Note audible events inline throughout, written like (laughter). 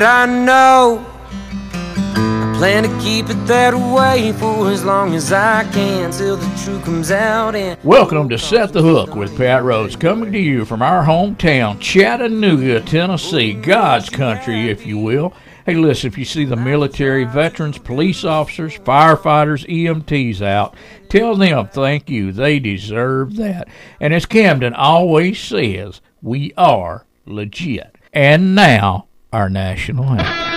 it, I know. I plan to keep it that way for as long as I can till the truth comes out and Welcome to Set the Hook with Pat Rose, coming to you from our hometown, Chattanooga, Tennessee, God's country, if you will. Hey, listen, if you see the military, veterans, police officers, firefighters, EMTs out, tell them thank you. They deserve that. And as Camden always says, we are legit. And now, our national anthem.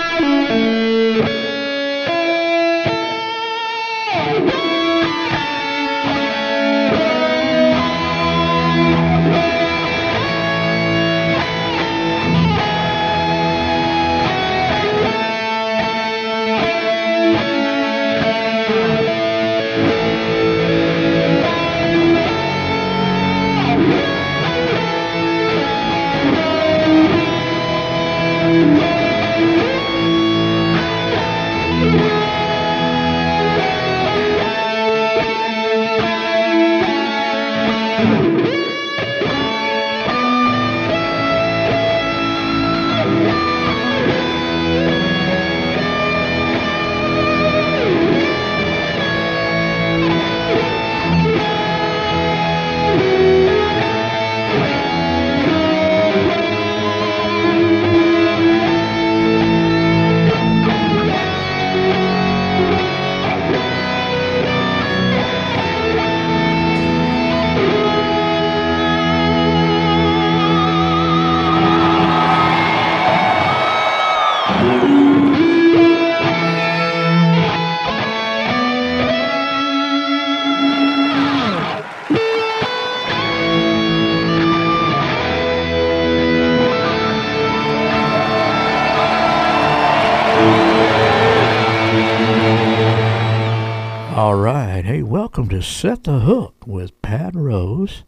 To Set the Hook with Pat Rose.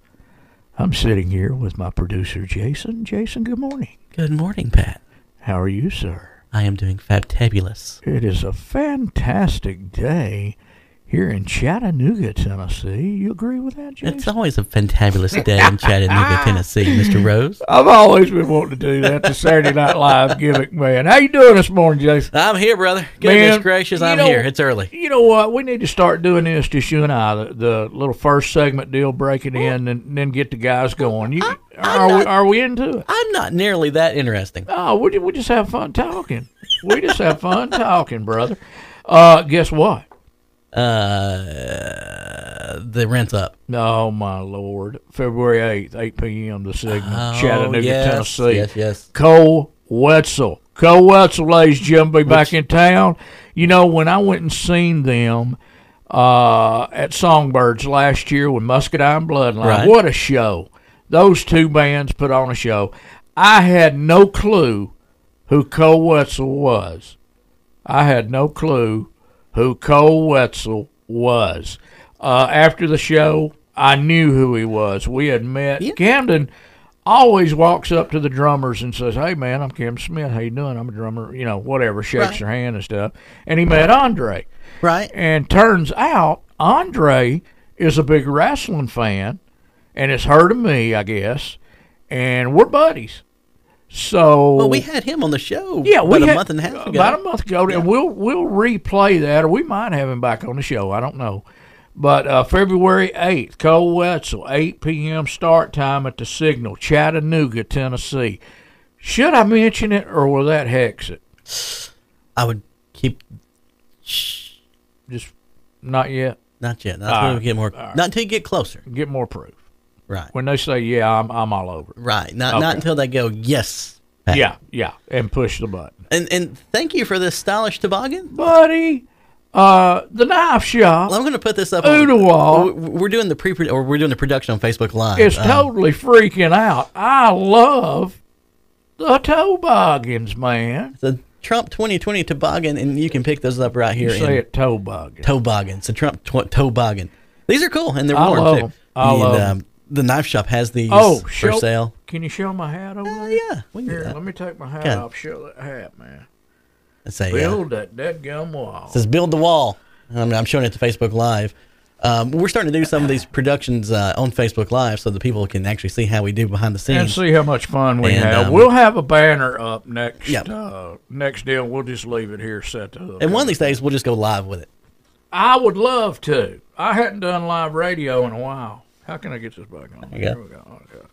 I'm sitting here with my producer, Jason. Jason, good morning. Good morning, Pat. How are you, sir? I am doing fantabulous. It is a fantastic day here in Chattanooga, Tennessee. You agree with that, Jason? It's always a fantabulous day in Chattanooga, (laughs) Tennessee, Mr. Rose. I've always been wanting to do that. The Saturday Night Live gimmick, man. How you doing this morning, Jason? I'm here, brother. Goodness Man, gracious, I'm know- here. It's early. You know what? We need to start doing this, just you and I. The, the little first segment deal, breaking in, and then get the guys going. You, are we are we into it? I'm not nearly that interesting. Oh, we, we just have fun talking. We just have fun talking, brother. Uh, guess what? Uh, the rent's up. Oh my lord! February eighth, eight p.m. The Signal, Oh, Chattanooga, yes, Tennessee. Yes, yes. Koe Wetzel. Koe Wetzel, ladies and gentlemen, be back in town. You know, when I went and seen them uh, at Songbirds last year with Muscadine Bloodline, Right. what a show. Those two bands put on a show. I had no clue who Koe Wetzel was. I had no clue who Koe Wetzel was. Uh, after the show, I knew who he was. We had met. Yeah. Camden always walks up to the drummers and says, "Hey, man, I'm Cam Smith. How you doing? I'm a drummer. You know, whatever." Shakes Right. their hand and stuff. And he met Andre. Right. And turns out Andre is a big wrestling fan and has heard of me, I guess. And we're buddies. So Well, we had him on the show. yeah, we about had, a month and a half ago. About a month ago, and we'll we'll replay that, or we might have him back on the show. I don't know. But uh, February eighth, Koe Wetzel, eight p.m. start time at the Signal, Chattanooga, Tennessee. Should I mention it, or will that hex it? I would keep. Just not yet. Not yet. Not until right. we get more. Right. Not until you get closer. Get more proof. Right. When they say yeah, I'm I'm all over. it. Right. Not Okay. not until they go yes. Pat. Yeah, yeah, and push the button, And and thank you for this stylish toboggan. buddy. Uh, the knife shop Well, I'm going to put this up. Oodawall. On, we're doing the pre or we're doing the production on Facebook Live. It's Um, totally freaking out. I love the toboggans, man. the Trump 2020 toboggan, and you can pick those up right You here. say in it toboggan. toboggan. It's a Trump tw- toboggan. These are cool, and they're I warm love too. 'em. I and, love um, the knife shop has these oh, for show, sale. Can you show my hat over Uh, there? yeah, we can Here, let me take my hat off. Show that hat, man. Let's say uh, Build that dead gum wall. it says build the wall. I'm, I'm showing it to Facebook Live. Um, we're starting to do some of these productions uh, on Facebook Live so that people can actually see how we do behind the scenes and see how much fun we And, have. um, we'll have a banner up next Yep. uh, next deal. We'll just leave it here set to. And one of these days, we'll just go live with it. I would love to. I hadn't done live radio in a while. How can I get this back on? Here we go. Okay.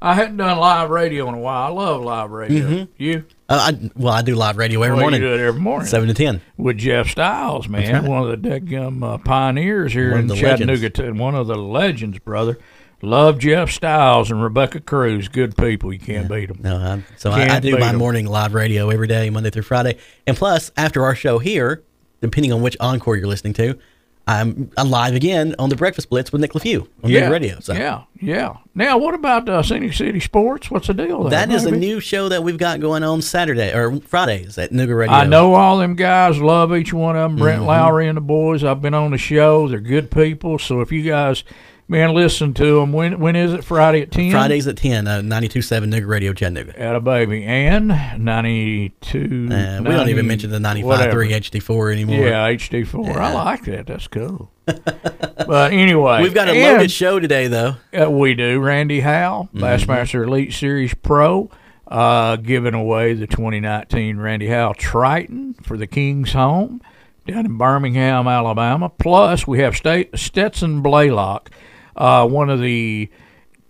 I hadn't done live radio in a while. I love live radio. You? Uh, I, well, I do live radio every Well, morning, you do it every morning. seven to ten. with Jeff Styles, man, right. one of the deadgum uh, pioneers here One in Chattanooga, t- one of the legends, brother. Love Jeff Styles and Rebecca Cruz, good people. You can't beat them. No, I, so I, I do my my 'em. morning live radio every day, Monday through Friday. And plus, after our show here, depending on which encore you're listening to, I'm, I'm again on the Breakfast Blitz with Nick LeFew on Yeah, Radio. So yeah, yeah. Now, what about uh, Scenic City Sports? What's the deal? There, that is a new show that we've got going on Saturday or Fridays at Nooga Radio. I know all them guys. Love each one of them. Brent Mm-hmm. Lowry and the boys. I've been on the show. They're good people. So if you guys, man, listen to them. When when is it? Friday at ten. Fridays at 10, uh, 92.7 Nooga Radio Chattanooga. At a baby and ninety two. Uh, we don't even mention the 95.3 HD4 anymore. Yeah, HD four. I like that. That's cool. (laughs) but anyway, We've got a and, loaded show today, though. Uh, we do. Randy Howell, Mm-hmm. Bassmaster Elite Series Pro, uh, giving away the 2019 Randy Howell Triton for the King's Home down in Birmingham, Alabama. Plus, we have State, Stetson Blaylock, uh, one of the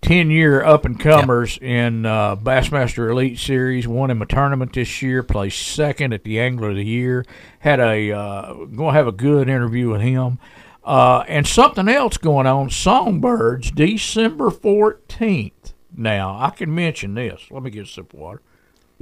10 year up and comers in uh, Bassmaster Elite Series. Won him a tournament this year, placed second at the Angler of the Year. Had a, uh, going to have a good interview with him. Uh, and something else going on Songbirds, December 14th. Now, I can mention this. Let me get a sip of water.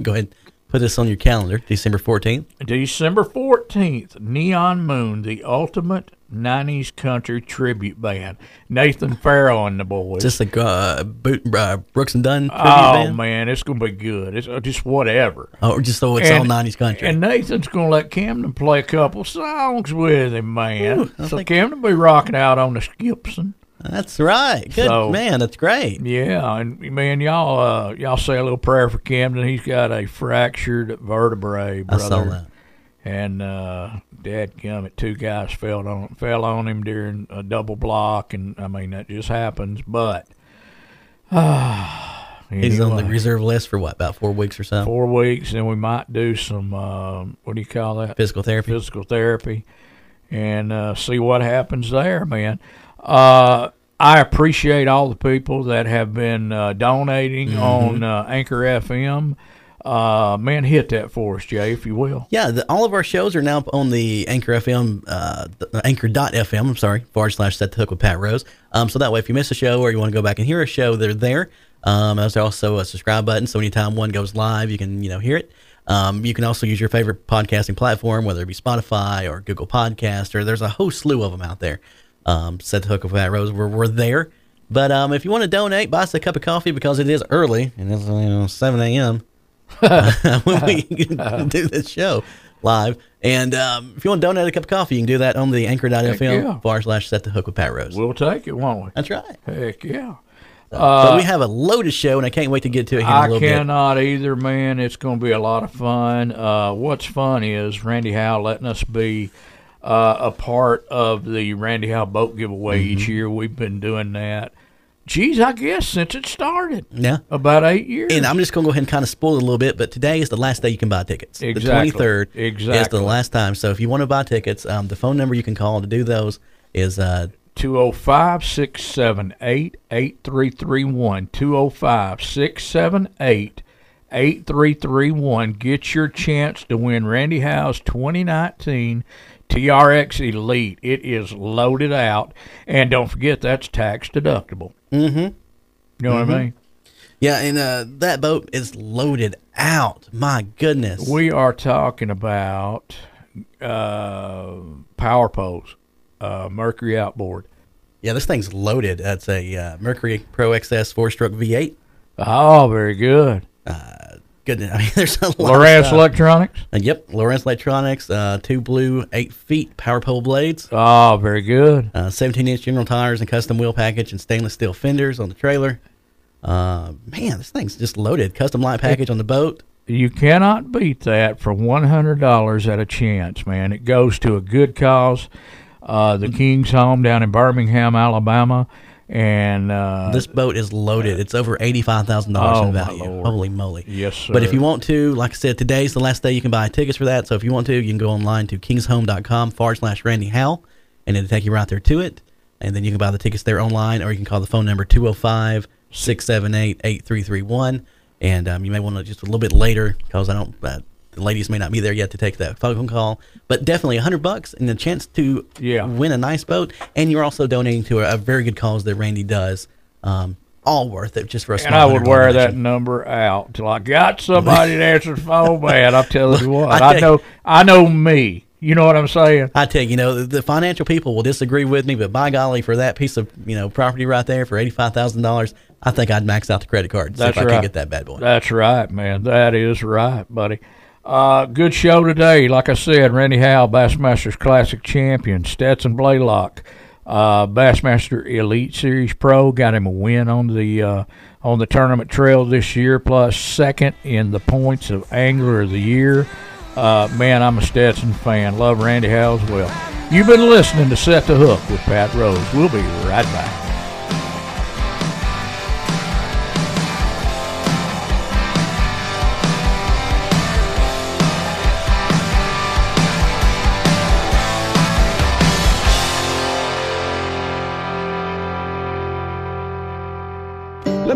Go ahead. Put this on your calendar, December 14th. December 14th, Neon Moon, the ultimate 90s country tribute band. Nathan Farrell and the boys. This a uh, boot, uh, Brooks and Dunn tribute oh, band? man, it's going to be good. It's uh, just whatever. Oh, just so it's all 90s country. And Nathan's going to let Camden play a couple songs with him, man. Ooh, so think- Camden will be rocking out on the Gibson. That's right. Good So- man. That's great. Yeah, and man, y'all, uh, y'all say a little prayer for Camden. He's got a fractured vertebrae, brother. I saw that. And uh, Dad come it. Two guys fell on fell on him during a double block, and I mean that just happens. But (sighs) He's on the reserve list for what, about four weeks or so? four weeks, and we might do some um, what do you call that? Physical therapy. physical therapy and uh, see what happens there, man. Uh, I appreciate all the people that have been uh, donating Mm-hmm. on uh, Anchor FM. Uh, man, hit that for us, Jay, if you will. Yeah, the, all of our shows are now on the Anchor FM, uh, the- Anchor.fm, I'm sorry, forward slash set the hook with Pat Rose. Um, so that way, if you miss a show or you want to go back and hear a show, they're there. Um, there's also a subscribe button, so anytime one goes live, you can, you know, hear it. Um, you can also use your favorite podcasting platform, whether it be Spotify or Google Podcast, or there's a whole slew of them out there. Um, set the hook with Pat Rose, we're, we're there. But um, if you want to donate, buy us a cup of coffee because it is early, and it's you know, 7 a.m. (laughs) when we (laughs) do this show live. And um, if you want to donate a cup of coffee, you can do that on the anchor.fm yeah. forward slash set the hook with Pat Rose. We'll take it, won't we? That's right. Heck yeah. so we have a loaded show, and I can't wait to get to it here in a I little bit. cannot either, man. It's going to be a lot of fun. Uh, what's fun is Randy Howell letting us be uh, a part of the Randy Howell boat giveaway Mm-hmm. each year. We've been doing that. Geez, I guess since it started Yeah. about eight years. And I'm just going to go ahead and kind of spoil it a little bit, but today is the last day you can buy tickets. Exactly. The 23rd exactly. is the last time. So if you want to buy tickets, um, the phone number you can call to do those is uh, 205 678 8331. 205 678 8331. Get your chance to win Randy Howell's 2019 TRX Elite. It is loaded out. And don't forget, that's tax deductible. Mm-hmm. You know what I mean? yeah, and uh, that boat is loaded out. My goodness. We are talking about uh, power poles, uh, Mercury outboard. yeah, this thing's loaded. That's a uh, Mercury Pro XS four stroke V8. Oh, very good. Goodness, (laughs) I mean, there's a. Lowrance. Electronics. Uh, yep, Lowrance Electronics, uh, two blue eight feet power pole blades, Oh, very good. uh, 17 inch general tires and custom wheel package and stainless steel fenders on the trailer. Uh, man, this thing's just loaded. Custom light package on the boat. You cannot beat that for one hundred dollars at a chance, man. It goes to a good cause. Uh, uh, the King's Home down in Birmingham, Alabama. And uh, This boat is loaded. It's over eighty-five thousand dollars Oh, in my value. Holy moly! yes, sir. But if you want to, like I said, today's the last day you can buy tickets for that. So if you want to, you can go online to kingshome.com forward slash Randy Howell, and it'll take you right there to it. And then you can buy the tickets there online, or you can call the phone number 205 678 8331. And um, you may want to just a little bit later because I don't, uh, the ladies may not be there yet to take that phone call. But definitely a 100 bucks and a chance to Yeah. win a nice boat. And you're also donating to a, a very good cause that Randy does. Um, all worth it just for a small and I would wear that number out till I got somebody to (laughs) answer the phone. Man, I'm telling you what, (laughs) I I know, I know me. You know what I'm saying? I tell you, you know, the, the financial people will disagree with me, but by golly, for that piece of you know property right there for eighty five thousand dollars, I think I'd max out the credit card. That's if I right. can get that bad boy. That's right, man. That is right, buddy. Uh, good show today. Like I said, Randy Howell, Bassmasters Classic champion, Stetson Blaylock, uh, Bassmaster Elite Series Pro, got him a win on the uh, on the tournament trail this year, plus second in the points of Angler of the Year. Uh, man, I'm a Stetson fan. Love Randy Howell as well. You've been listening to Set the Hook with Pat Rose. We'll be right back.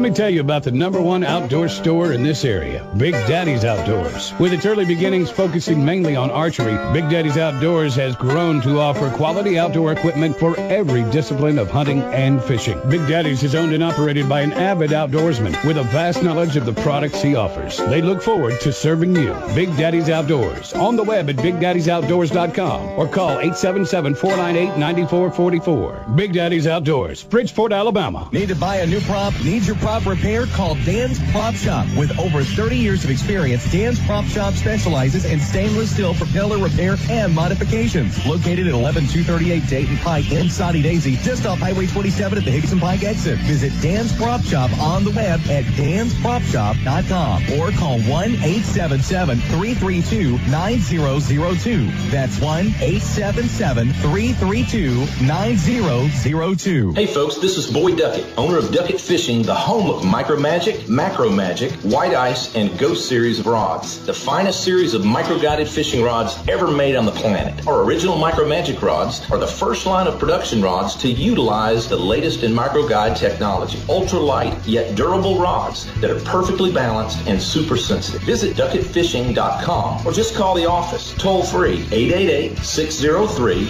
Me tell you about the number one outdoor store in this area, Big Daddy's Outdoors. With its early beginnings focusing mainly on archery, Big Daddy's Outdoors has grown to offer quality outdoor equipment for every discipline of hunting and fishing. Big Daddy's is owned and operated by an avid outdoorsman with a vast knowledge of the products he offers. They look forward to serving you. Big Daddy's Outdoors on the web at BigDaddy'sOutdoors.com or call 877-498-9444. Big Daddy's Outdoors, Bridgeport, Alabama. Need to buy a new prop? Need your prop repaired? Call Dan's Prop Shop. With over 30 years of experience, Dan's Prop Shop specializes in stainless steel propeller repair and modifications. Located at 11238 Dayton Pike in Soddy Daisy, just off Highway 27 at the Hixson Pike exit. Visit Dan's Prop Shop on the web at danspropshop.com or call 1-877-332-9002. That's 1-877-332-9002. Hey folks, this is Boyd Duckett, owner of Duckett Fishing, the home of Micro Magic, Macro Magic, White Ice, and Ghost series of rods. The finest series of micro-guided fishing rods ever made on the planet. Our original Micro Magic rods are the first line of production rods to utilize the latest in micro-guide technology. Ultra light yet durable rods that are perfectly balanced and super sensitive. Visit duckettfishing.com or just call the office toll free 888 603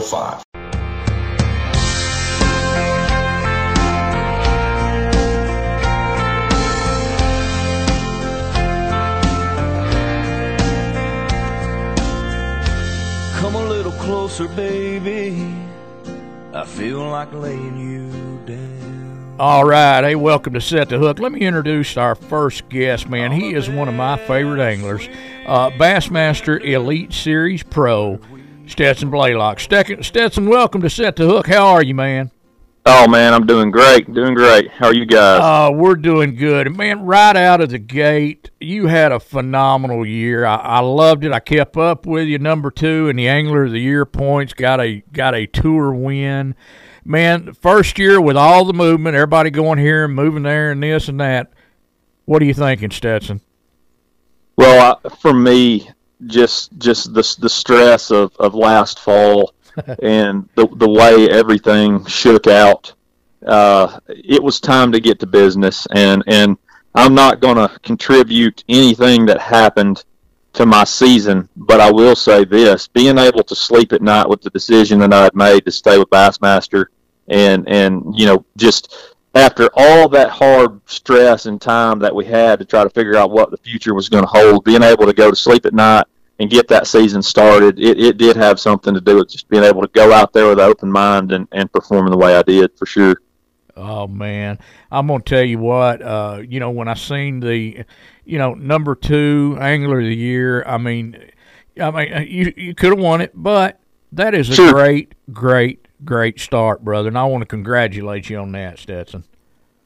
0005. Come a little closer, baby. I feel like laying you down. All right. Hey, welcome to Set the Hook. Let me introduce our first guest, man. He is one of my favorite anglers, uh, Bassmaster Elite Series Pro, Stetson Blaylock. Stetson, welcome to Set the Hook. How are you, man? Oh man, I'm doing great, doing great. How are you guys? Uh, we're doing good. And, Man, right out of the gate, you had a phenomenal year. I, I loved it. I kept up with you. Number two in the Angler of the Year points. Got a got a tour win. Man, first year with all the movement, everybody going here and moving there and this and that. What are you thinking, Stetson? well, I, for me, just just the the stress of, of last fall and the the way everything shook out. Uh, it was time to get to business, and and I'm not going to contribute anything that happened to my season, but I will say this: being able to sleep at night with the decision that I had made to stay with Bassmaster, and and you know just after all that hard stress and time that we had to try to figure out what the future was going to hold, being able to go to sleep at night and get that season started, it, it did have something to do with just being able to go out there with an open mind and, and performing the way I did for sure. Oh man, I'm gonna tell you what. Uh, you know, when I seen the, you know, number two angler of the year. I mean, I mean, uh, you you could have won it, but that is a Sure. great, great, great start, brother. And I want to congratulate you on that, Stetson.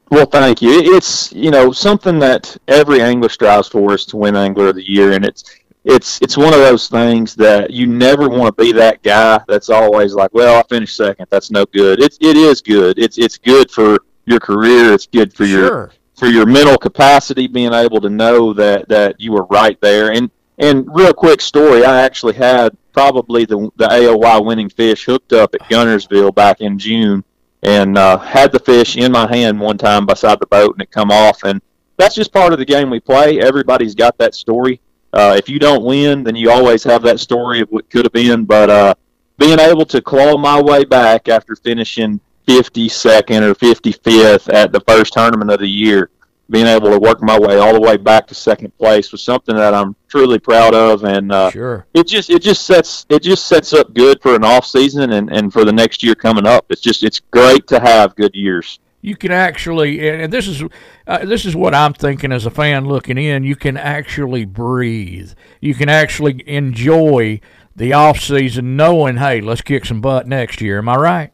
Well, thank you. It's you know something that every angler strives for is to win angler of the year, and it's it's it's one of those things that you never want to be that guy that's always like, well, I finished second. That's no good. It's it is good. It's it's good for your career. It's good for your for your mental capacity, being able to know that that you were right there. And and real quick story, I actually had probably the the AOY winning fish hooked up at Guntersville back in June, and uh, had the fish in my hand one time beside the boat, and it come off. And that's just part of the game we play. Everybody's got that story. Uh, if you don't win, then you always have that story of what could have been. But uh, being able to claw my way back after finishing 52nd or 55th at the first tournament of the year, being able to work my way all the way back to second place was something that I'm truly proud of, and uh, Sure. it just it just sets it just sets up good for an off season and, and for the next year coming up. It's just it's great to have good years. You can actually and this is uh, this is what I'm thinking as a fan looking in. You can actually breathe. You can actually enjoy the off season knowing hey let's kick some butt next year. Am I right?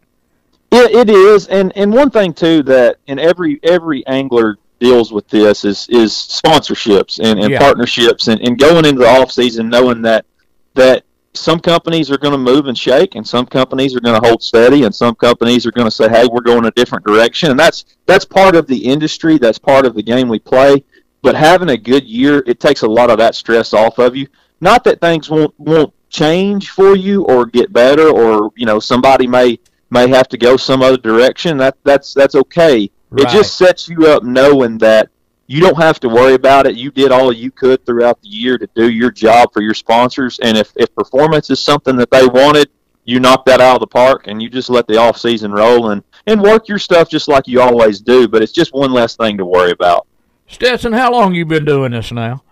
It, it is, and and one thing too that and every every angler deals with this is is sponsorships and, and Yeah. partnerships and, and going into the off season knowing that that some companies are going to move and shake and some companies are going to hold steady and some companies are going to say hey we're going a different direction. And that's that's part of the industry. That's part of the game we play. But having a good year it takes a lot of that stress off of you. Not that things won't won't change for you or get better or you know somebody may may have to go some other direction. That that's that's okay. Right. it just sets you up knowing that you don't have to worry about it. You did all you could throughout the year to do your job for your sponsors. And if if performance is something that they wanted you knock that out of the park and you just let the off season roll and and work your stuff just like you always do. But it's just one less thing to worry about. Stetson how long you been doing this now?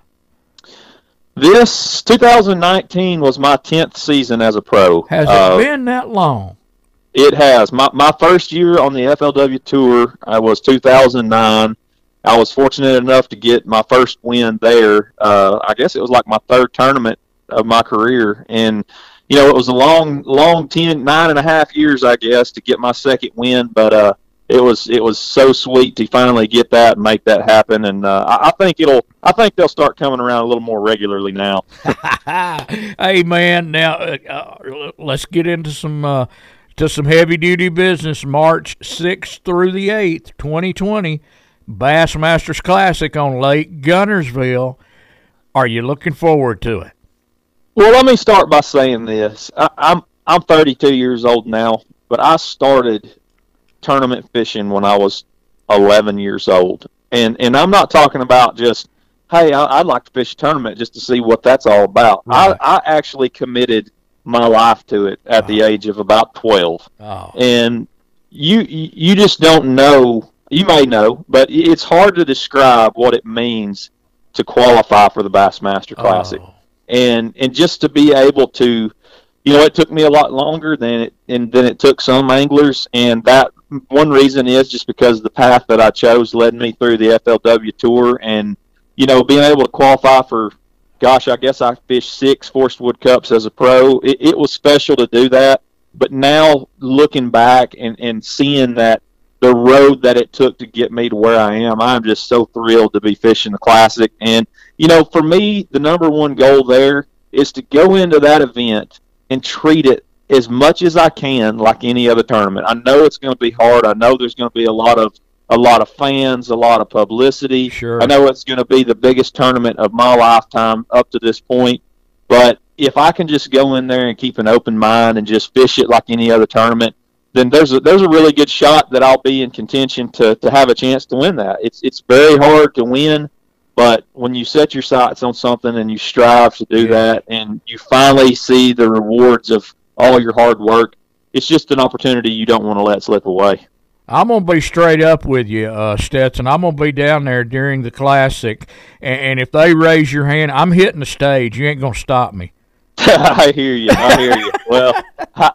This 2019 was my 10th season as a pro. Has Uh, it been that long? It has. My my first year on the FLW tour I was 2009. I was fortunate enough to get my first win there. Uh, I guess it was like my third tournament of my career, and you know it was a long, long ten, nine and a half years, I guess, to get my second win. But uh, it was it was so sweet to finally get that and make that happen. And uh, I, I think it'll. I think they'll start coming around a little more regularly now. (laughs) hey man now uh, uh, let's get into some uh, to some heavy duty business March 6th through the 8th 2020 Bassmasters Classic on Lake Guntersville are you looking forward to it Well, let me start by saying this. I, I'm I'm 32 years old now, but I started tournament fishing when I was 11 years old, and and I'm not talking about just hey, I, I'd like to fish a tournament just to see what that's all about. Right. I, I actually committed my life to it at the uh-huh. age of about 12 oh and you you just don't know you may know but it's hard to describe what it means to qualify for the bassmaster classic Oh. and and just to be able to you know it took me a lot longer than it and than it took some anglers and that one reason is just because the path that I chose led me through the FLW tour and you know being able to qualify for gosh I guess I fished six Forrest Wood Cups as a pro it, it was special to do that but now looking back and, and seeing that the road that it took to get me to where I am, I'm just so thrilled to be fishing the classic. And you know, for me, the number one goal there is to go into that event and treat it as much as I can like any other tournament. I know it's going to be hard. I know there's going to be a lot of a lot of fans, a lot of publicity. Sure. I know it's going to be the biggest tournament of my lifetime up to this point. But if I can just go in there and keep an open mind and just fish it like any other tournament, then there's a there's a really good shot that I'll be in contention to, to have a chance to win that. It's it's very hard to win, but when you set your sights on something and you strive to do Yeah. that and you finally see the rewards of all your hard work, it's just an opportunity you don't want to let slip away. I'm gonna be straight up with you, uh, Stetson. I'm gonna be down there during the classic, and, and if they raise your hand, I'm hitting the stage. You ain't gonna stop me. (laughs) I hear you. I hear you. Well, (laughs) I,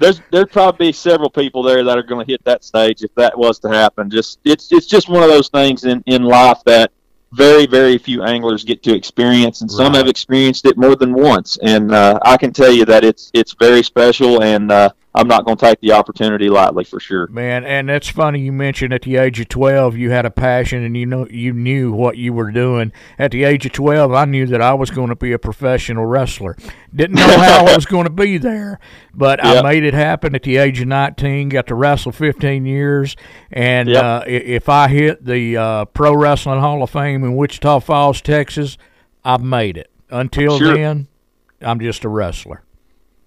there's there'd probably be several people there that are going to hit that stage if that was to happen. Just it's it's just one of those things in in life that very very few anglers get to experience, and some have experienced it more than once. And uh, I can tell you that it's it's very special, and uh, I'm not going to take the opportunity lightly for sure. Man, and that's funny you mentioned at the age of 12 you had a passion and you know you knew what you were doing. At the age of 12, I knew that I was going to be a professional wrestler. Didn't know how I was going to be there, but yep. I (laughs) made it happen at the age of 19, got to wrestle 15 years, and yep. uh, if I hit the uh, Pro Wrestling Hall of Fame in Wichita Falls, Texas, I've made it. Until sure. then, I'm just a wrestler.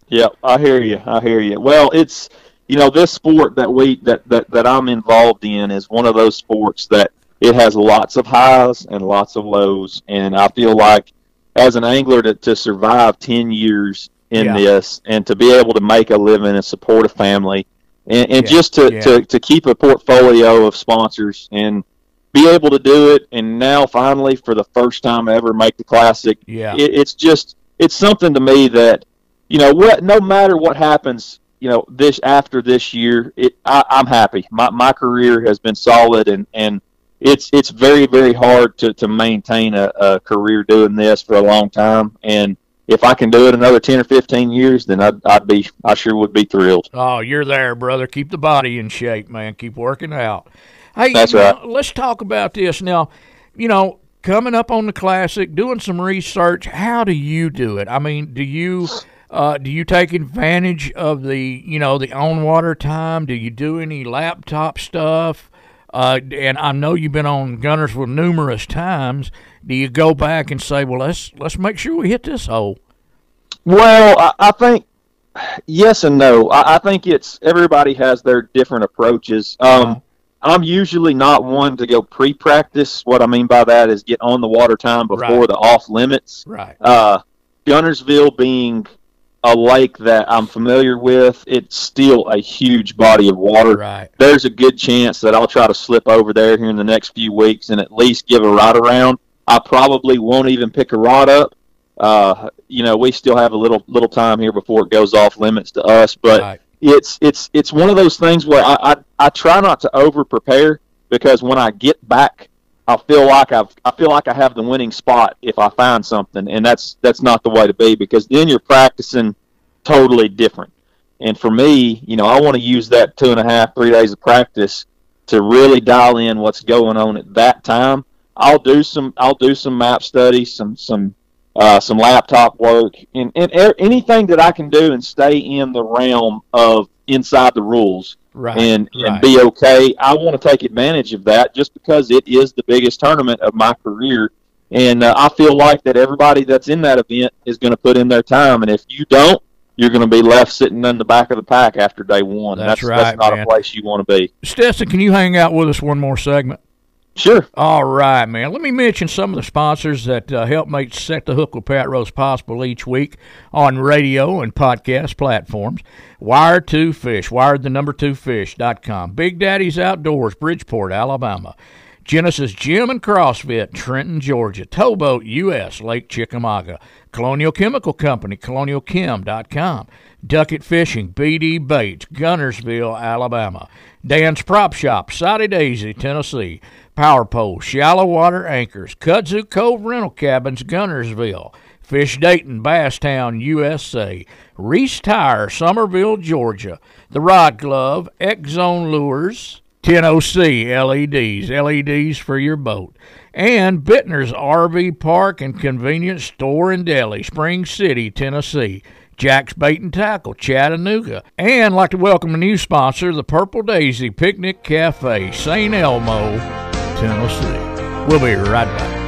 Yep, I hear you. I hear you. Well, it's you know this sport that we that, that that I'm involved in is one of those sports that it has lots of highs and lots of lows, and I feel like as an angler to, to survive ten years in yeah. this and to be able to make a living and support a family and, and yeah. just to, yeah. to, to keep a portfolio of sponsors and be able to do it and now finally for the first time ever make the classic yeah it, it's just it's something to me that you know what? No matter what happens, you know this after this year, it, I, I'm happy. My my career has been solid, and and it's it's very very hard to to maintain a, a career doing this for a long time. And if I can do it another ten or fifteen years, then I'd, I'd be I sure would be thrilled. Oh, you're there, brother. Keep the body in shape, man. Keep working out. Hey, that's right. Know, let's talk about this now. You know, coming up on the classic, doing some research. How do you do it? I mean, do you uh, do you take advantage of the you know the on water time? Do you do any laptop stuff? Uh, and I know you've been on Guntersville numerous times. Do you go back and say, well, let's let's make sure we hit this hole? Well, I, I think yes and no. I, I, think it's everybody has their different approaches. Um, uh-huh. I'm usually not one to go pre-practice. What I mean by that is get on the water time before right. the off limits. Right. Uh, Guntersville being a lake that I'm familiar with, it's still a huge body of water. Right. There's a good chance that I'll try to slip over there here in the next few weeks and at least give a ride around. I probably won't even pick a rod up. Uh, you know, we still have a little little time here before it goes off limits to us, but right. it's it's it's one of those things where I, I I try not to over prepare because when I get back I feel like I've I feel like I have the winning spot if I find something, and that's that's not the way to be because then you're practicing totally different. And for me, you know, I want to use that two and a half, three days of practice to really dial in what's going on at that time. I'll do some I'll do some map studies, some some uh, some laptop work, and, and anything that I can do and stay in the realm of inside the rules right, and, right. and be okay. I want to take advantage of that just because it is the biggest tournament of my career. And uh, I feel like that everybody that's in that event is going to put in their time. And if you don't, you're going to be left sitting in the back of the pack after day one. That's, that's right. That's not man. a place you want to be. Stetson, can you hang out with us one more segment? Sure. All right, man. Let me mention some of the sponsors that uh, help make Set the Hook with Pat Rose possible each week on radio and podcast platforms. Wired to Fish, wired the number two fish.com. Big Daddy's Outdoors, Bridgeport, Alabama. Genesis Gym and CrossFit, Trenton, Georgia. Towboat US, Lake Chickamauga. Colonial Chemical Company, colonialchem.com. Duckett Fishing, BD Baits, Guntersville, Alabama. Dan's Prop Shop, Soddy Daisy, Tennessee. Power poles, Shallow Water Anchors, Kudzu Cove Rental Cabins, Guntersville, Fish Dayton, Basstown, USA. Reese Tire, Summerville, Georgia. The Rod Glove, X Zone Lures, 10OC LEDs, LEDs for your boat. And Bittner's RV Park and Convenience Store and Deli, Spring City, Tennessee. Jack's Bait and Tackle, Chattanooga. And like to welcome a new sponsor, the Purple Daisy Picnic Cafe, St. Elmo, Tennessee. We'll be right back.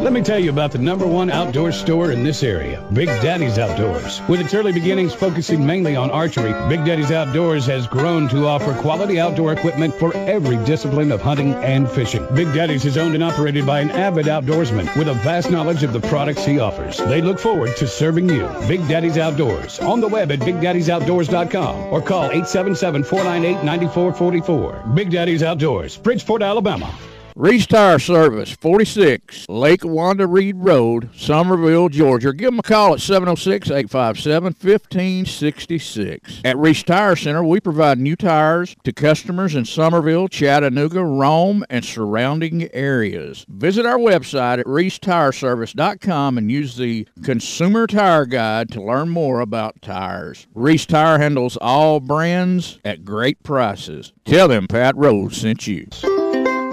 Let me tell you about the number one outdoor store in this area, Big Daddy's Outdoors. With its early beginnings focusing mainly on archery, Big Daddy's Outdoors has grown to offer quality outdoor equipment for every discipline of hunting and fishing. Big Daddy's is owned and operated by an avid outdoorsman with a vast knowledge of the products he offers. They look forward to serving you. Big Daddy's Outdoors on the web at BigDaddy'sOutdoors.com or call 877 498 9444. Big Daddy's Outdoors, Bridgeport, Alabama. Reese Tire Service, 46 Lake Wanda Reed Road, Summerville, Georgia. Give them a call at 706 857 1566. At Reese Tire Center, we provide new tires to customers in Summerville, Chattanooga, Rome, and surrounding areas. Visit our website at reesetireservice.com and use the Consumer Tire Guide to learn more about tires. Reese Tire handles all brands at great prices. Tell them Pat Rose sent you.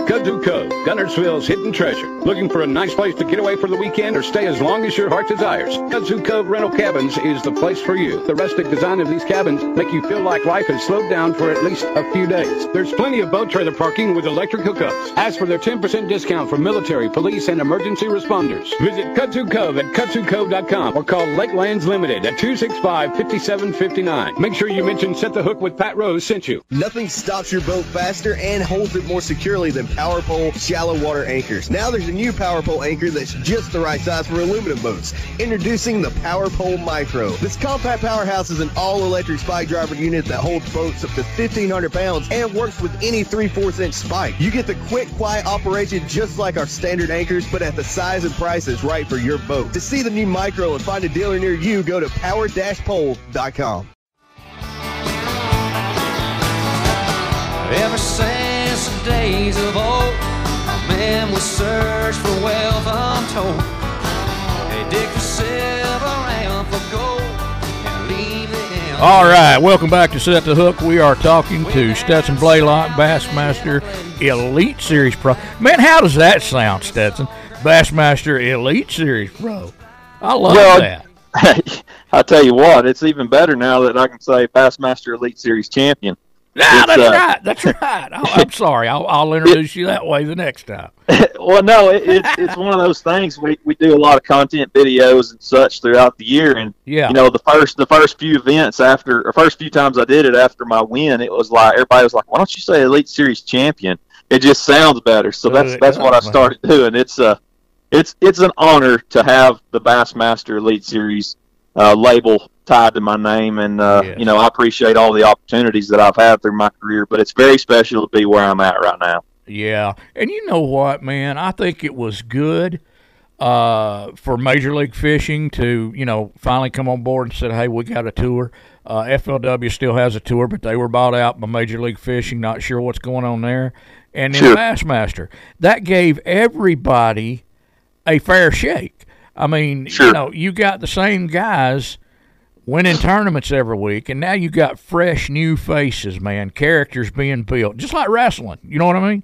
Kudzu Cove, Guntersville's hidden treasure. Looking for a nice place to get away for the weekend or stay as long as your heart desires? Kudzu Cove Rental Cabins is the place for you. The rustic design of these cabins make you feel like life has slowed down for at least a few days. There's plenty of boat trailer parking with electric hookups. Ask for their 10% discount for military, police, and emergency responders. Visit Kudzu Cove at kudzukove.com or call Lakelands Limited at 265-5759. Make sure you mention Set the Hook with Pat Rose sent you. Nothing stops your boat faster and holds it more securely than Power Pole shallow water anchors. Now there's a new Power Pole anchor that's just the right size for aluminum boats. Introducing the Power Pole Micro. This compact powerhouse is an all-electric spike driver unit that holds boats up to 1,500 pounds and works with any 3 4 inch spike. You get the quick, quiet operation just like our standard anchors, but at the size and price that's right for your boat. To see the new Micro and find a dealer near you, go to power-pole.com. Ever since the days of old, a man will search for wealth untold. They dig for silver and for gold and leave them. All right, welcome back to Set the Hook. We are talking to Stetson Blaylock, Bassmaster Elite Series Pro. Man, how does that sound, Stetson? Bassmaster Elite Series Pro. I love Well, that. (laughs) I tell you what, it's even better now that I can say Bassmaster Elite Series champion. Nah, that's uh, right. That's (laughs) right. I'll, I'm sorry. I'll, I'll introduce you that way the next time. (laughs) well, no, it, it's it's one of those things. We we do a lot of content videos and such throughout the year, and Yeah. you know the first the first few events after or first few times I did it after my win, it was like everybody was like, "Why don't you say Elite Series champion?" It just sounds better. So that's that's what I started doing. It's uh it's it's an honor to have the Bassmaster Elite Series uh, label tied to my name, and uh, Yes. you know I appreciate all the opportunities that I've had through my career. But it's very special to be where I'm at right now. Yeah, and you know what, man? I think it was good uh, for Major League Fishing to, you know, finally come on board and said, "Hey, we got a tour." Uh, FLW still has a tour, but they were bought out by Major League Fishing. Not sure what's going on there. And then Sure. Bassmaster that gave everybody a fair shake. I mean, you Sure. know, you got the same guys winning tournaments every week, and now you got fresh new faces, man, characters being built, just like wrestling. You know what I mean?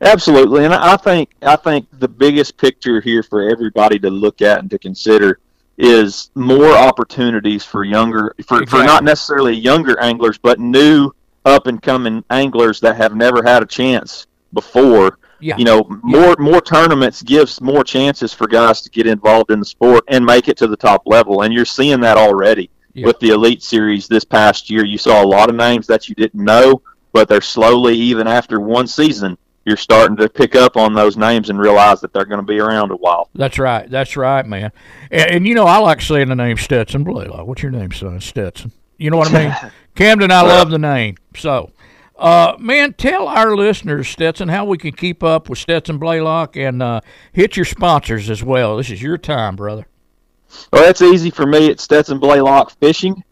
Absolutely, and I think I think the biggest picture here for everybody to look at and to consider is more opportunities for younger for, for not necessarily younger anglers, but new up and coming anglers that have never had a chance before. Yeah. You know, more more tournaments gives more chances for guys to get involved in the sport and make it to the top level, and you're seeing that already Yeah. with the Elite Series this past year. You saw a lot of names that you didn't know, but they're slowly, even after one season, you're starting to pick up on those names and realize that they're going to be around a while. That's right. That's right, man. And, and you know, I like saying the name Stetson Blaylock. What's your name, son? Stetson. You know what I mean? (laughs) Camden, I love the name. So, uh, man, tell our listeners, Stetson, how we can keep up with Stetson Blaylock and uh, hit your sponsors as well. This is your time, brother. Well, that's easy for me. It's Stetson Blaylock Fishing,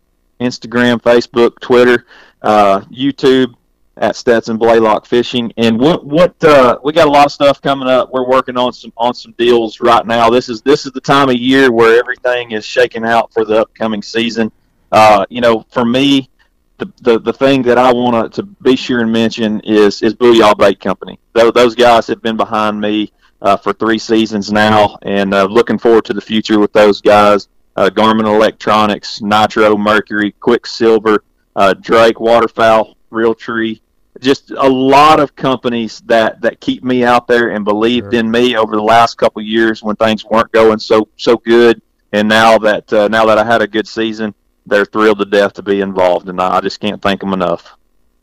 Instagram, Facebook, Twitter, uh, YouTube at Stetson Blaylock Fishing. And what what uh, we got a lot of stuff coming up. We're working on some on some deals right now. This is this is the time of year where everything is shaking out for the upcoming season. Uh, you know, for me, the, the the thing that I want to be sure and mention is is Booyah Bait Company. Those, those guys have been behind me uh, for three seasons now, and uh, looking forward to the future with those guys. Uh, Garmin Electronics, Nitro, Mercury, Quicksilver, uh, Drake, Waterfowl, Realtree, just a lot of companies that, that keep me out there and believed Sure. in me over the last couple of years when things weren't going so so good. And now that uh, now that I had a good season, they're thrilled to death to be involved, and I just can't thank them enough.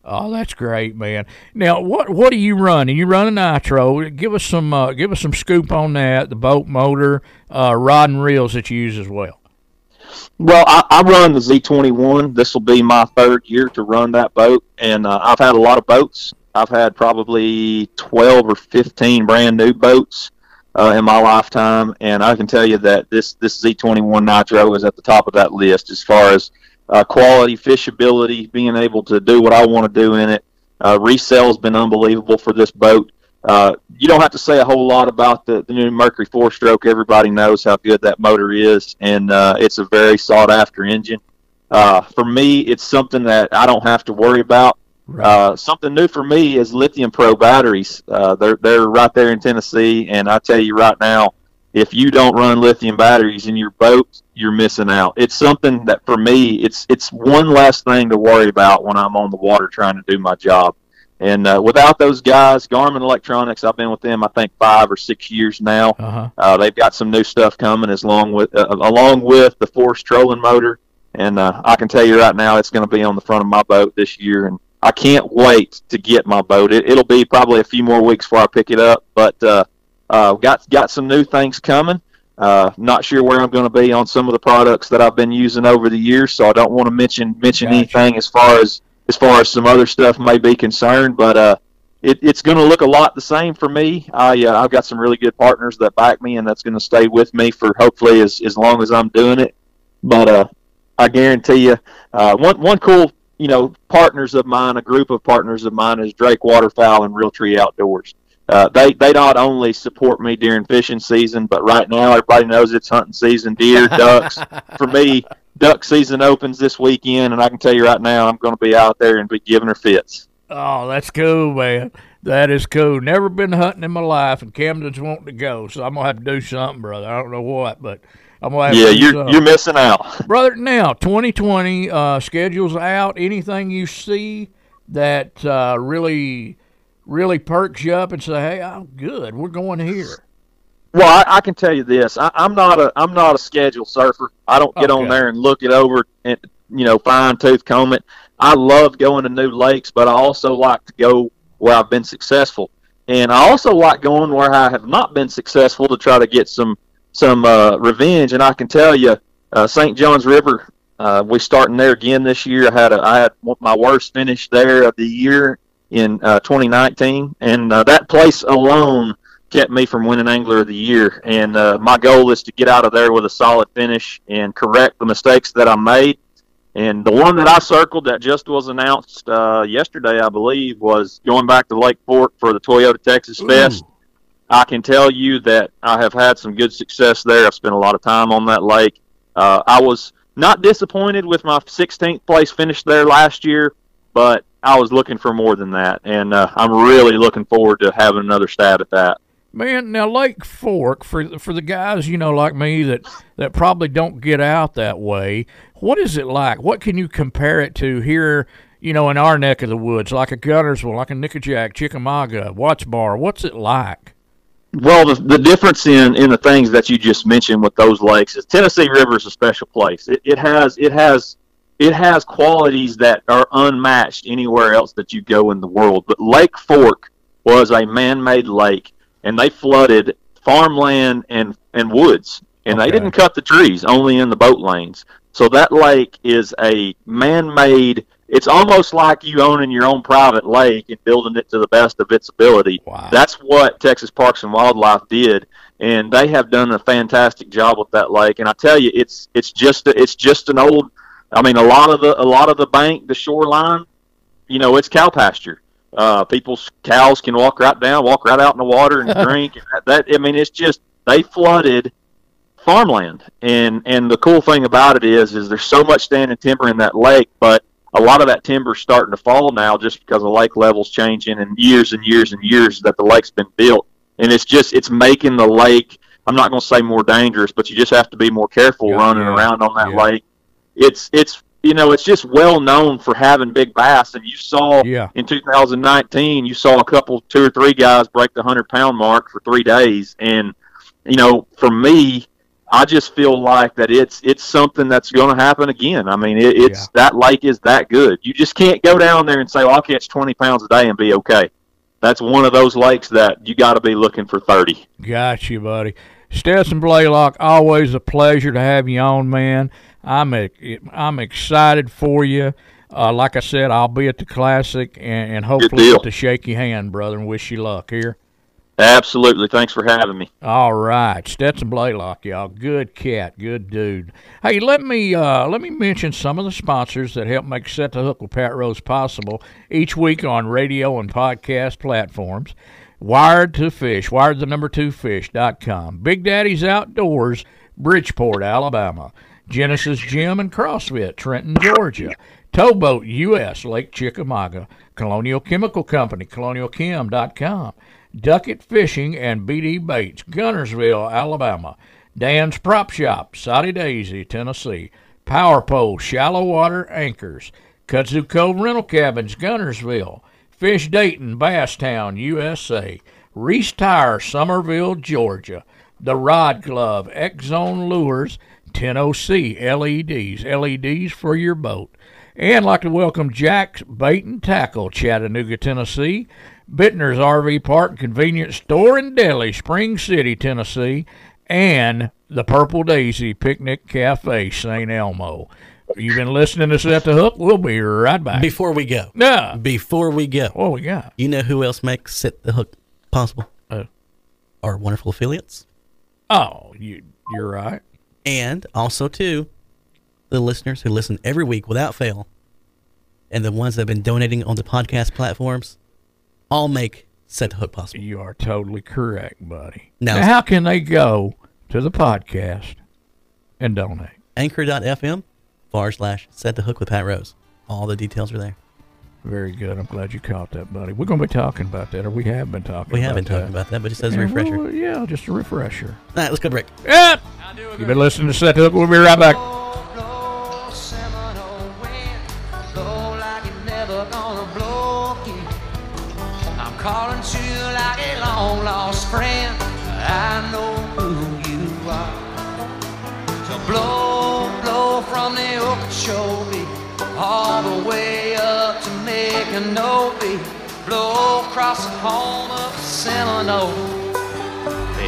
Oh, that's great, man. Now, what what do you run? You run a nitro. Give us some uh, give us some scoop on that. The boat motor, uh, rod and reels that you use as well. Well, I, I run the Z21. This will be my third year to run that boat, and uh, I've had a lot of boats I've had probably 12 or 15 brand new boats uh, in my lifetime, and I can tell you that this this Z21 Nitro is at the top of that list as far as uh, quality, fishability, being able to do what I want to do in it. Uh, resale's been unbelievable for this boat. Uh, you don't have to say a whole lot about the, the new Mercury four stroke. Everybody knows how good that motor is, and uh, it's a very sought after engine. Uh, for me, it's something that I don't have to worry about. Uh, something new for me is Lithium Pro batteries. Uh, they're they're right there in Tennessee, and I tell you right now, if you don't run lithium batteries in your boat, you're missing out. It's something that for me, it's it's one less thing to worry about when I'm on the water trying to do my job. And uh, without those guys, Garmin Electronics, I've been with them I think five or six years now. Uh-huh. Uh, they've got some new stuff coming as long with uh, along with the Force trolling motor, and uh, I can tell you right now it's going to be on the front of my boat this year, and I can't wait to get my boat. It, it'll be probably a few more weeks before I pick it up, but uh, uh, got got some new things coming. Uh, not sure where I'm going to be on some of the products that I've been using over the years, so I don't want to mention mention Gotcha. anything as far as as far as some other stuff may be concerned. But uh, it, it's going to look a lot the same for me. I uh, I've got some really good partners that back me, and that's going to stay with me for hopefully as as long as I'm doing it. But uh, I guarantee you, uh, one one cool you know partners of mine, a group of partners of mine is Drake Waterfowl and Realtree Outdoors. Uh, they they not only support me during fishing season, but right now everybody knows it's hunting season, deer, (laughs) ducks. For me, duck season opens this weekend, and I can tell you right now, I'm going to be out there and be giving her fits. Oh, that's cool, man. That is cool. Never been hunting in my life, and Camden's wanting to go, so I'm gonna have to do something, brother. I don't know what, but I'm Yeah, you're you're missing out. (laughs) brother. Now, 2020 uh, schedules out. Anything you see that uh, really, really perks you up and say, "Hey, I'm good. We're going here." Well, I, I can tell you this: I, I'm not a I'm not a schedule surfer. I don't get on there and look it over and you know fine tooth comb it. I love going to new lakes, but I also like to go where I've been successful, and I also like going where I have not been successful to try to get some some uh, revenge. And I can tell you, uh, St. John's River, uh, we starting there again this year. I had a, I had my worst finish there of the year in uh, 2019, and uh, that place alone kept me from winning Angler of the Year. And uh, my goal is to get out of there with a solid finish and correct the mistakes that I made. And the one that I circled that just was announced uh, yesterday, I believe, was going back to Lake Fork for the Toyota Texas Fest. I can tell you that I have had some good success there. I've spent a lot of time on that lake. Uh, I was not disappointed with my 16th place finish there last year, but I was looking for more than that, and uh, I'm really looking forward to having another stab at that. Man, now Lake Fork for for the guys you know like me that that probably don't get out that way. What is it like? What can you compare it to here? You know, in our neck of the woods, like a Guntersville, like a Nickajack, Chickamauga, Watts Bar. What's it like? Well, the, the difference in, in the things that you just mentioned with those lakes is Tennessee River is a special place. It, it has it has it has qualities that are unmatched anywhere else that you go in the world. But Lake Fork was a man-made lake, and they flooded farmland and and woods, and Okay. they didn't cut the trees, only in the boat lanes. So that lake is a man-made. It's almost like you owning your own private lake and building it to the best of its ability. Wow. That's what Texas Parks and Wildlife did, and they have done a fantastic job with that lake. And I tell you, it's it's just it's just an old. I mean, a lot of the a lot of the bank, the shoreline, you know, it's cow pasture. Uh, people's cows can walk right down, walk right out in the water and (laughs) drink. And that, that I mean, it's just they flooded farmland. And and the cool thing about it is, is there's so much standing timber in that lake, but a lot of that timber's starting to fall now just because the lake level's changing and years and years and years that the lake's been built. And it's just it's making the lake. I'm not going to say more dangerous, but you just have to be more careful Yeah, running yeah, around on that yeah. lake. It's it's you know it's just well known for having big bass, and you saw Yeah. in 2019 you saw a couple two or three guys break the hundred pound mark for three days, and you know for me I just feel like that it's it's something that's going to happen again. I mean, it, it's Yeah. that lake is that good. You just can't go down there and say, "Well, I'll catch 20 pounds a day and be okay." That's one of those lakes that you got to be looking for 30. Got you, buddy. Stetson Blaylock, always a pleasure to have you on, man. I'm i I'm excited for you. Uh, like I said, I'll be at the classic and, and hopefully get to shake your hand, brother, and wish you luck here. Absolutely. Thanks for having me. All right, Stetson Blaylock, y'all. Good cat, good dude. Hey, let me uh, let me mention some of the sponsors that help make Set the Hook with Pat Rose possible each week on radio and podcast platforms. Wired to Fish, wired the number two fish.com. Big Daddy's Outdoors, Bridgeport, Alabama. Genesis Gym and CrossFit, Trenton, Georgia. Towboat US, Lake Chickamauga. Colonial Chemical Company, colonialchem.com. Duckett Fishing and BD Baits, Guntersville, Alabama. Dan's Prop Shop, Soddy Daisy, Tennessee. Power Pole, Shallow Water Anchors. Kudzu Cove Rental Cabins, Guntersville. Fish Dayton, Basstown, USA. Reese Tire, Summerville, Georgia. The Rod Club, X Zone Lures, 10OC LEDs, LEDs for your boat. And like to welcome Jack's Bait and Tackle, Chattanooga, Tennessee. Bittner's RV Park and Convenience Store in Delhi, Spring City, Tennessee. And the Purple Daisy Picnic Cafe, St. Elmo. You've been listening to Set the Hook. We'll be right back. Before we go, Yeah. before we go, What we got? you know who else makes Set the Hook possible? Uh, Our wonderful affiliates. oh, you you're right. and also too the listeners who listen every week without fail and the ones that have been donating on the podcast platforms all make set the hook possible You are totally correct, buddy. Now- Now, how can they go to the podcast and donate? anchor.fm forward slash set the hook with pat rose all the details are there Very good. I'm glad you caught that, buddy. We're going to be talking about that, or we have been talking. we about have been talking that. about that but just as a Yeah, uh, refresher well, yeah, just a refresher. all right let's go to break Yeah. You've been listening to Set the Hook. We'll be right back. Calling to you like a long lost friend. I know who you are. So blow, blow from the Okeechobee all the way up to Micanopy. Blow across the home of Seminole.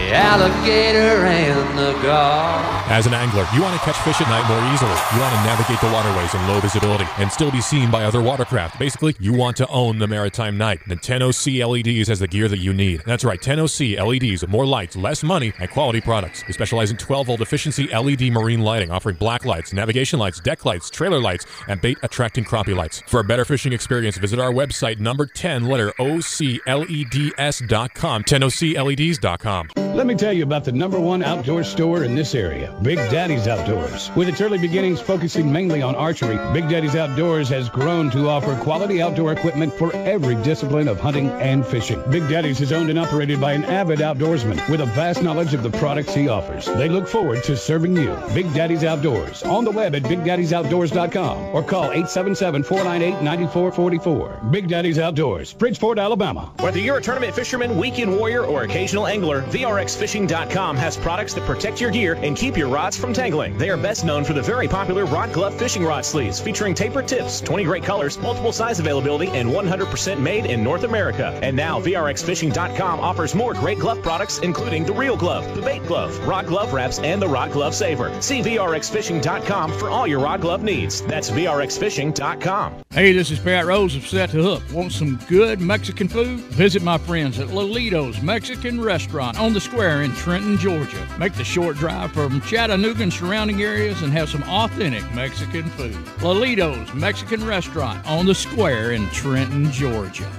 The alligator and the gar. As an angler, you want to catch fish at night more easily. You want to navigate the waterways in low visibility and still be seen by other watercraft. Basically, you want to own the maritime night. Then 10OC LEDs has the gear that you need. That's right, 10OC LEDs, more lights, less money, and quality products. We specialize in 12 volt efficiency LED marine lighting, offering black lights, navigation lights, deck lights, trailer lights, and bait attracting crappie lights. For a better fishing experience, visit our website, number 10, letter OCLEDS.com, 10OCLEDs.com. Let me tell you about the number one outdoor store in this area, Big Daddy's Outdoors. With its early beginnings focusing mainly on archery, Big Daddy's Outdoors has grown to offer quality outdoor equipment for every discipline of hunting and fishing. Big Daddy's is owned and operated by an avid outdoorsman with a vast knowledge of the products he offers. They look forward to serving you. Big Daddy's Outdoors on the web at BigDaddy'sOutdoors.com or call 877-498-9444. Big Daddy's Outdoors, Bridgeport, Alabama. Whether you're a tournament fisherman, weekend warrior, or occasional angler, VRXFishing.com has products that protect your gear and keep your rods from tangling. They are best known for the very popular Rod Glove fishing rod sleeves featuring tapered tips, 20 great colors, multiple size availability, and 100% made in North America. And now VRXFishing.com offers more great glove products, including the Reel Glove, the Bait Glove, Rod Glove Wraps, and the Rod Glove Saver. See VRXFishing.com for all your rod glove needs. That's VRXFishing.com. Hey, this is Pat Rose of Set to Hook. Want some good Mexican food? Visit my friends at Lolito's Mexican Restaurant on the square in Trenton, Georgia. Make the short drive from Chattanooga and surrounding areas and have some authentic Mexican food. Lolito's Mexican Restaurant on the square in Trenton, Georgia.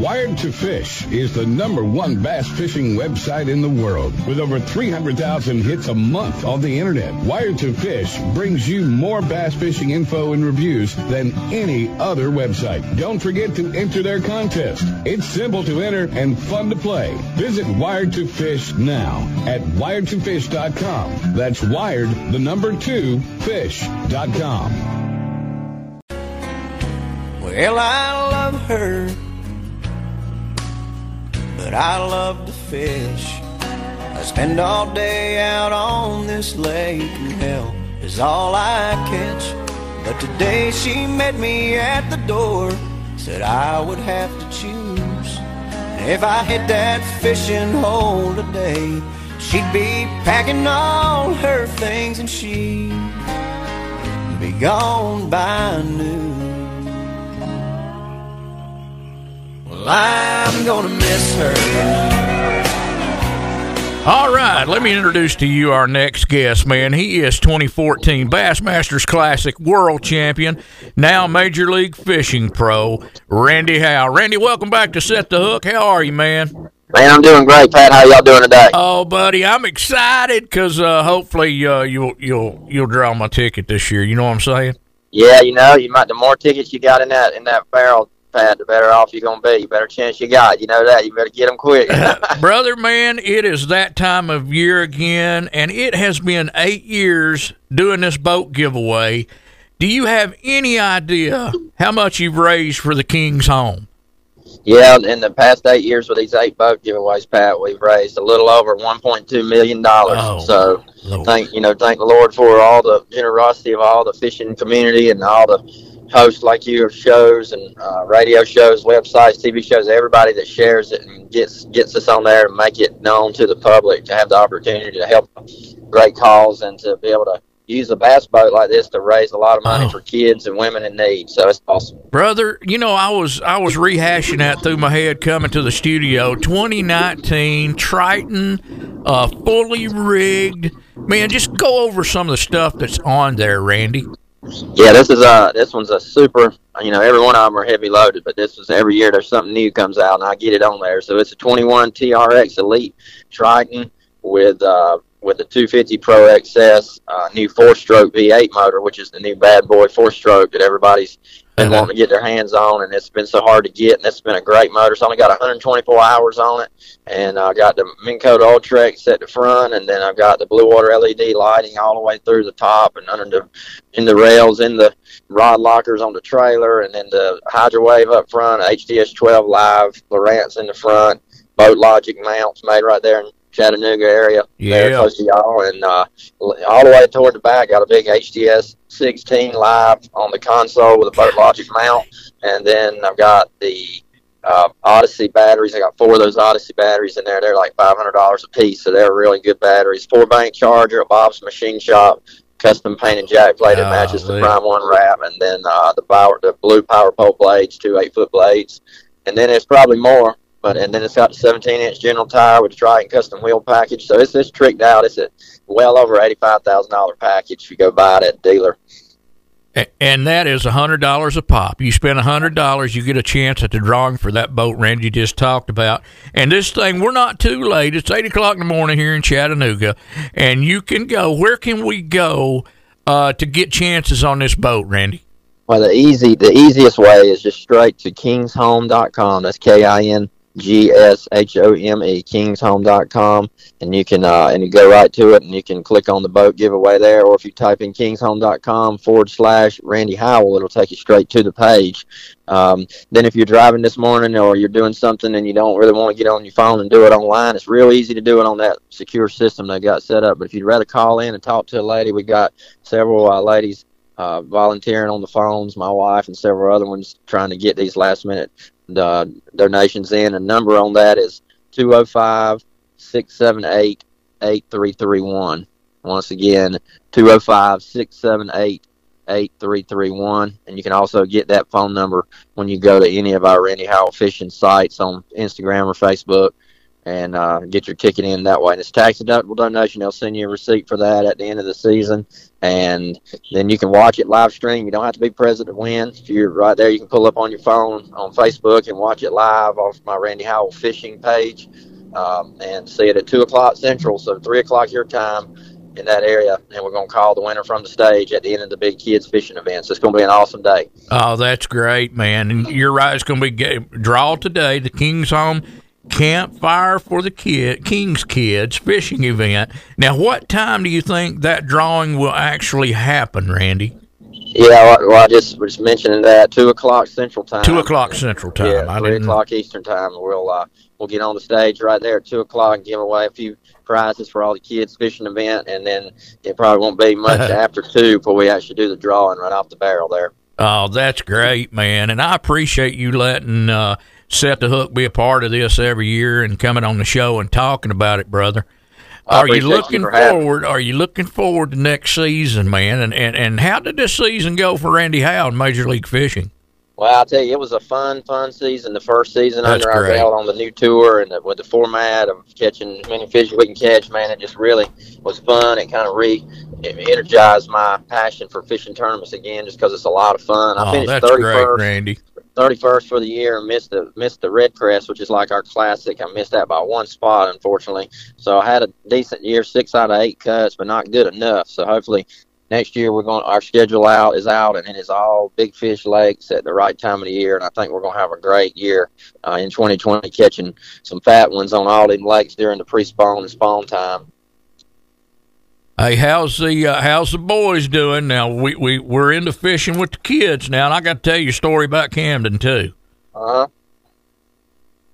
Wired to Fish is the number one bass fishing website in the world with over 300,000 hits a month on the internet. Wired to Fish brings you more bass fishing info and reviews than any other website. Don't forget to enter their contest. It's simple to enter and fun to play. Visit Wired to Fish now at wiredtofish.com. That's wired, the number two, fish.com. Well, I love her, but I love to fish. I spend all day out on this lake, and hell is all I catch. But today she met me at the door, said I would have to choose. And if I hit that fishing hole today, she'd be packing all her things and she'd be gone by noon. Well, I'm gonna miss her. All right, let me introduce to you our next guest, man. He is 2014 Bassmasters Classic World Champion, now Major League Fishing Pro, Randy Howell. Randy, welcome back to Set the Hook. How are you, man? Man, I'm doing great, Pat. How y'all doing today? Oh, buddy, I'm excited because uh, hopefully uh, you'll you'll you'll draw my ticket this year. You know what I'm saying? Yeah, you know, you might the more tickets you got in that in that barrel, Pat, the better off you're gonna be. The better chance you got. You know that. You better get them quick. (laughs) (laughs) Brother, man, it is that time of year again, and it has been eight years doing this boat giveaway. Do you have any idea how much you've raised for the King's Home? yeah, in the past eight years with these eight boat giveaways, Pat, we've raised a little over 1.2 million dollars. Oh, so Lord. thank you know, thank the Lord for all the generosity of all the fishing community and all the hosts like you of shows and uh, radio shows, websites, TV shows, everybody that shares it and gets gets us on there and make it known to the public to have the opportunity to help great cause and to be able to use a bass boat like this to raise a lot of money Oh. for kids and women in need. So it's awesome. Brother, you know, I was I was rehashing that through my head coming to the studio. 2019 Triton, uh, fully rigged. Man, just go over some of the stuff that's on there, Randy. Yeah, this is uh this one's a super. You know, every one of them are heavy loaded, but this is every year there's something new comes out, and I get it on there. So it's a 21 TRX Elite Triton with uh with the 250 Pro XS uh, new four-stroke V8 motor, which is the new bad boy four-stroke that everybody's been want to get their hands on, and it's been so hard to get, and it's been a great motor. It's only got 124 hours on it, and I got the Minn Kota Ultrex at the front, and then I've got the Blue Water LED lighting all the way through the top and under the in the rails, in the rod lockers on the trailer, and then the Hydro Wave up front, HDS 12 Live, Lowrance in the front, Boat Logic mounts made right there in Chattanooga area, there close to y'all, and uh, all the way toward the back, got a big HDS 16 Live on the console with a Boat Logic mount, and then I've got the uh, Odyssey batteries. I got four of those Odyssey batteries in there. They're like five hundred dollars a piece, so they're really good batteries. Four bank charger at Bob's Machine Shop, custom painted jack plate that matches the Prime One wrap, and then uh, the power, the blue power pole blades, two eight foot blades, and then it's probably more. But and then it's got the 17 inch general tire with the Triton custom wheel package. So it's it's tricked out. It's a well over eighty five thousand dollar package if you go buy it at dealer. And that is a hundred dollars a pop. You spend a hundred dollars, you get a chance at the drawing for that boat Randy just talked about. And this thing, we're not too late. It's eight o'clock in the morning here in Chattanooga, and you can go. Where can we go uh, to get chances on this boat, Randy? Well, the easy, the easiest way is just straight to kingshome.com. That's K I N G S H O M E, kingshome.com, and you can uh, and you go right to it, and you can click on the boat giveaway there, or if you type in kingshome.com forward slash Randy Howell, it'll take you straight to the page. Um, then if you're driving this morning or you're doing something and you don't really want to get on your phone and do it online, it's real easy to do it on that secure system they got set up. But if you'd rather call in and talk to a lady, we got several uh, ladies uh, volunteering on the phones, my wife and several other ones trying to get these last minute uh, donations in. A number on that is 205 678 8331. Once again, 205 678 8331. And you can also get that phone number when you go to any of our Randy Howell fishing sites on Instagram or Facebook and uh, get your ticket in that way. And it's tax deductible donation. They'll send you a receipt for that at the end of the season. And then you can watch it live stream. You don't have to be present to win. If you're right there, you can pull up on your phone on Facebook and watch it live off my Randy Howell fishing page um, and see it at 2 o'clock Central, so 3 o'clock your time in that area. And we're going to call the winner from the stage at the end of the big kids fishing event. So it's going to be an awesome day. Oh, that's great, man. And you're right. It's going to be draw today. The King's Home Campfire for the Kid King's Kids fishing event. Now, what time do you think that drawing will actually happen, Randy? Yeah, well, I just was mentioning that two o'clock Central Time. Two o'clock Central Time. Yeah, I three didn't- o'clock Eastern Time. We'll uh, we'll get on the stage right there at two o'clock and give away a few prizes for all the kids fishing event, and then it probably won't be much (laughs) after two before we actually do the drawing right off the barrel there. Oh, that's great, man. And I appreciate you letting uh, Set the Hook be a part of this every year and coming on the show and talking about it, brother. Are you looking for forward? Are you looking forward to next season, man? And and and how did this season go for Randy Howell in Major League Fishing? Well, I'll tell you, it was a fun, fun season. The first season That's under our great. belt on the new tour and the, with the format of catching as many fish as we can catch, man, it just really was fun. It kind of re energized my passion for fishing tournaments again, just because it's a lot of fun. I oh, finished thirty first. Randy. 31st for the year and missed the missed the REDCREST which is like our classic i missed that by one spot unfortunately so i had a decent year six out of eight cuts but not good enough so hopefully next year we're going our schedule out is out and it is all big fish lakes at the right time of the year and i think we're going to have a great year uh, in 2020 catching some fat ones on all them lakes during the pre-spawn and spawn time. Hey, how's the uh, how's the boys doing now? We we we're into fishing with the kids now, and I got to tell you a story about Camden too. uh-huh.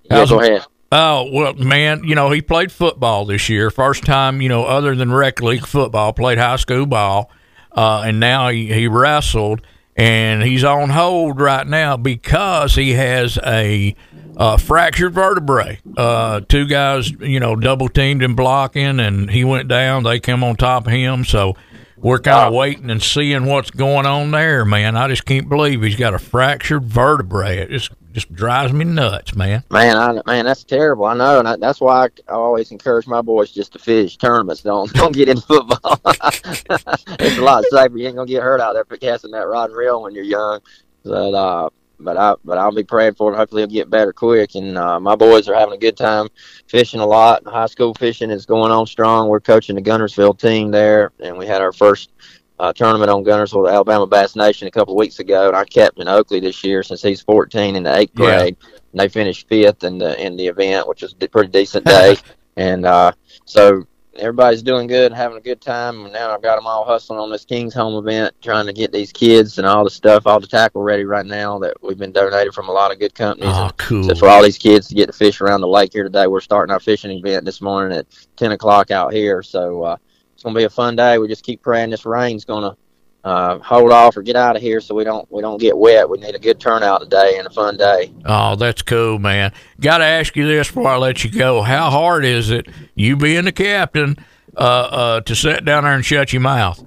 Yeah, How's go ahead. Oh well, man, you know he played football this year, first time you know other than rec league football, played high school ball, uh, and now he, he wrestled, and he's on hold right now because he has a uh, fractured vertebrae. Uh, two guys, you know, double teamed him blocking, and he went down. They came on top of him, so we're kind of waiting and seeing what's going on there, man. I just can't believe he's got a fractured vertebrae. It just just drives me nuts, man. Man, I, man, that's terrible. I know, and I, that's why I, I always encourage my boys just to fish tournaments. Don't don't get into football. (laughs) it's a lot safer. You ain't gonna get hurt out there for casting that rod and reel when you're young. But uh, but I but I'll be praying for it. Hopefully, he'll get better quick. And uh, my boys are having a good time fishing a lot. High school fishing is going on strong. We're coaching the Guntersville team there, and we had our first uh, tournament on Guntersville, the Alabama Bass Nation, a couple of weeks ago. And I kept in Oakley this year since he's 14 in the eighth Yeah. grade. And they finished fifth in the in the event, which was a pretty decent day. (laughs) and uh, so everybody's doing good, and having a good time. And now I've got them all hustling on this King's Home event, trying to get these kids and all the stuff, all the tackle ready right now that we've been donated from a lot of good companies. Oh, cool. so for all these kids to get to fish around the lake here today, we're starting our fishing event this morning at 10 o'clock out here. So uh, it's going to be a fun day. We just keep praying this rain's going to uh, hold off or get out of here so we don't we don't get wet. We need a good turnout today and a fun day. Oh, that's cool, man. Got to ask you this before I let you go. How hard is it, you being the captain, uh, uh, to sit down there and shut your mouth?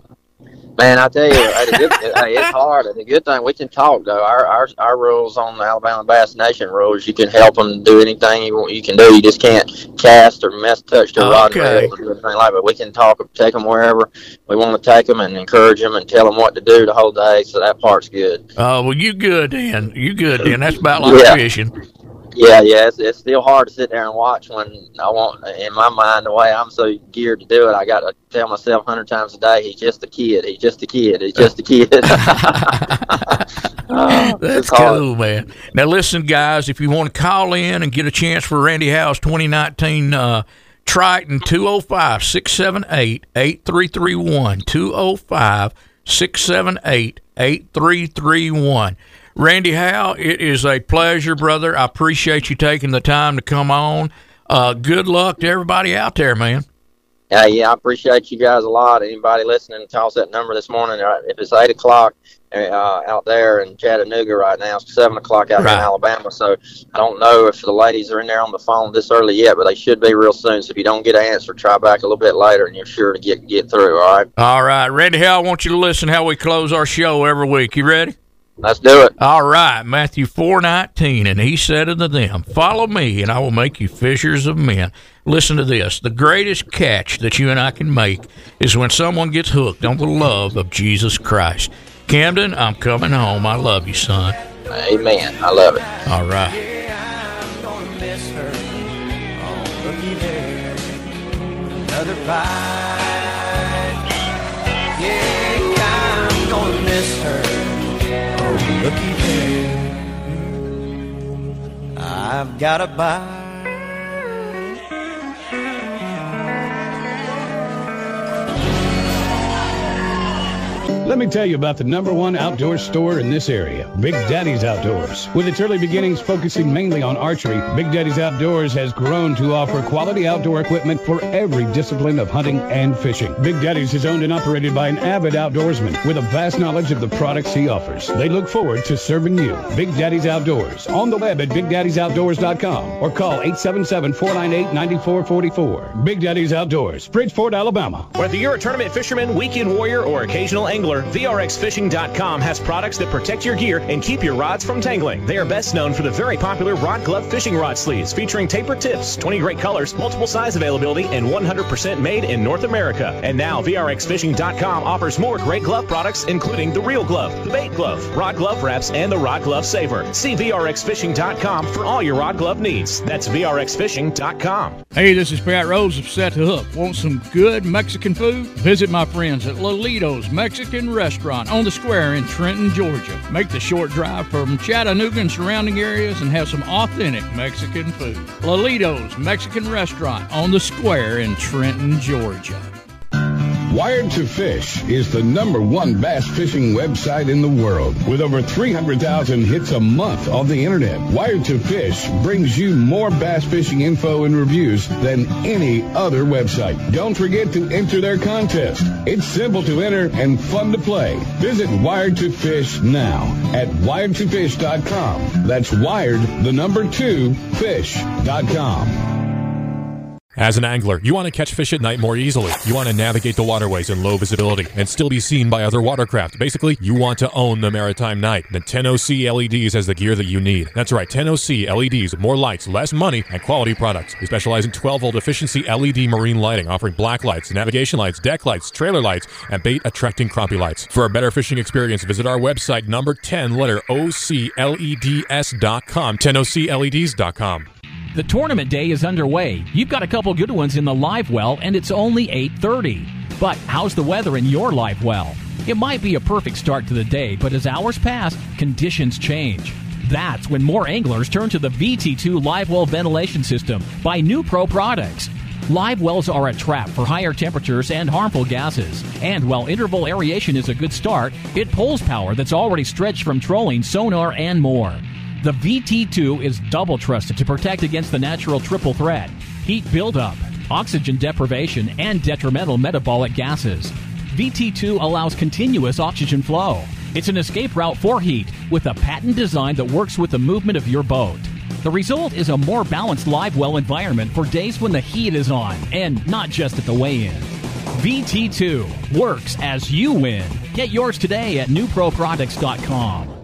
Man, I tell you, good, (laughs) it's hard. The good thing we can talk though. Our our our rules on the Alabama Bass Nation rules, you can help them do anything you want. You can do. You just can't cast or mess touch their rod and Okay. reel or anything like. that. But we can talk, take them wherever we want to take them, and encourage them and tell them what to do the whole day. So that part's good. Oh, well, you good then. You good then. That's about like Yeah. fishing. Yeah, yeah, it's, it's still hard to sit there and watch when I want. In my mind, the way I'm so geared to do it, I got to tell myself a hundred times a day, "He's just a kid. He's just a kid. He's just a kid." (laughs) (laughs) Oh, That's cool, man. Now, listen, guys, if you want to call in and get a chance for Randy Howell's 2019 uh, Triton, 205 678 8331. 205 678 8331. Randy Howell, it is a pleasure, brother. I appreciate you taking the time to come on. Uh, good luck to everybody out there, man. Yeah, yeah, I appreciate you guys a lot. Anybody listening, toss that number this morning. Uh, If it's eight o'clock uh, out there in Chattanooga right now, it's seven o'clock out here in Alabama. So I don't know if the ladies are in there on the phone this early yet, but they should be real soon. So if you don't get an answer, try back a little bit later, and you're sure to get get through. All right, All right, Randy Howell, I want you to listen how we close our show every week. You ready? Let's do it. All right, Matthew four nineteen, and he said unto them, Follow me, and I will make you fishers of men. Listen to this: the greatest catch that you and I can make is when someone gets hooked on the love of Jesus Christ. Camden, I'm coming home. I love you, son. Amen. I love it. All right. I'm gonna miss her. Oh, looky there, another bite. I've got a bite. Let me tell you about the number one outdoor store in this area, Big Daddy's Outdoors. With its early beginnings focusing mainly on archery, Big Daddy's Outdoors has grown to offer quality outdoor equipment for every discipline of hunting and fishing. Big Daddy's is owned and operated by an avid outdoorsman with a vast knowledge of the products he offers. They look forward to serving you. Big Daddy's Outdoors on the web at BigDaddy'sOutdoors.com or call 877-498-9444. Big Daddy's Outdoors, Bridgeport, Alabama. Whether you're a tournament fisherman, weekend warrior, or occasional angler, VRXFishing.com has products that protect your gear and keep your rods from tangling. They are best known for the very popular Rod Glove fishing rod sleeves featuring taper tips, 20 great colors, multiple size availability, and 100% made in North America. And now VRXFishing.com offers more great glove products, including the Reel Glove, the Bait Glove, Rod Glove Wraps, and the Rod Glove Saver. See VRXFishing.com for all your rod glove needs. That's VRXFishing.com. Hey, this is Pat Rose of Set the Hook. Want some good Mexican food? Visit my friends at Lolito's Mexican Restaurant on the square in Trenton, Georgia. Make the short drive from Chattanooga and surrounding areas and have some authentic Mexican food. Lolito's Mexican Restaurant on the square in Trenton, Georgia. Wired to Fish is the number one bass fishing website in the world with over 300,000 hits a month on the internet. Wired to Fish brings you more bass fishing info and reviews than any other website. Don't forget to enter their contest. It's simple to enter and fun to play. Visit Wired to Fish now at wiredtofish.com. That's wired, the number two, fish.com. As an angler, you want to catch fish at night more easily. You want to navigate the waterways in low visibility and still be seen by other watercraft. Basically, you want to own the maritime night. The 10OC LEDs has the gear that you need. That's right, 10OC LEDs, more lights, less money, and quality products. We specialize in 12 volt efficiency LED marine lighting, offering black lights, navigation lights, deck lights, trailer lights, and bait attracting crappie lights. For a better fishing experience, visit our website, number 10, letter OCLEDS.com, 10OCLEDs.com. The tournament day is underway. You've got a couple good ones in the live well, and it's only 8:30. But how's the weather in your live well? It might be a perfect start to the day, but as hours pass, conditions change. That's when more anglers turn to the VT2 live well ventilation system by New Pro products. Live wells are a trap for higher temperatures and harmful gases. And while interval aeration is a good start, it pulls power that's already stretched from trolling, sonar, and more. The VT2 is double trusted to protect against the natural triple threat heat buildup, oxygen deprivation, and detrimental metabolic gases. VT2 allows continuous oxygen flow. It's an escape route for heat with a patent design that works with the movement of your boat. The result is a more balanced live well environment for days when the heat is on and not just at the weigh in. VT2 works as you win. Get yours today at newproproducts.com.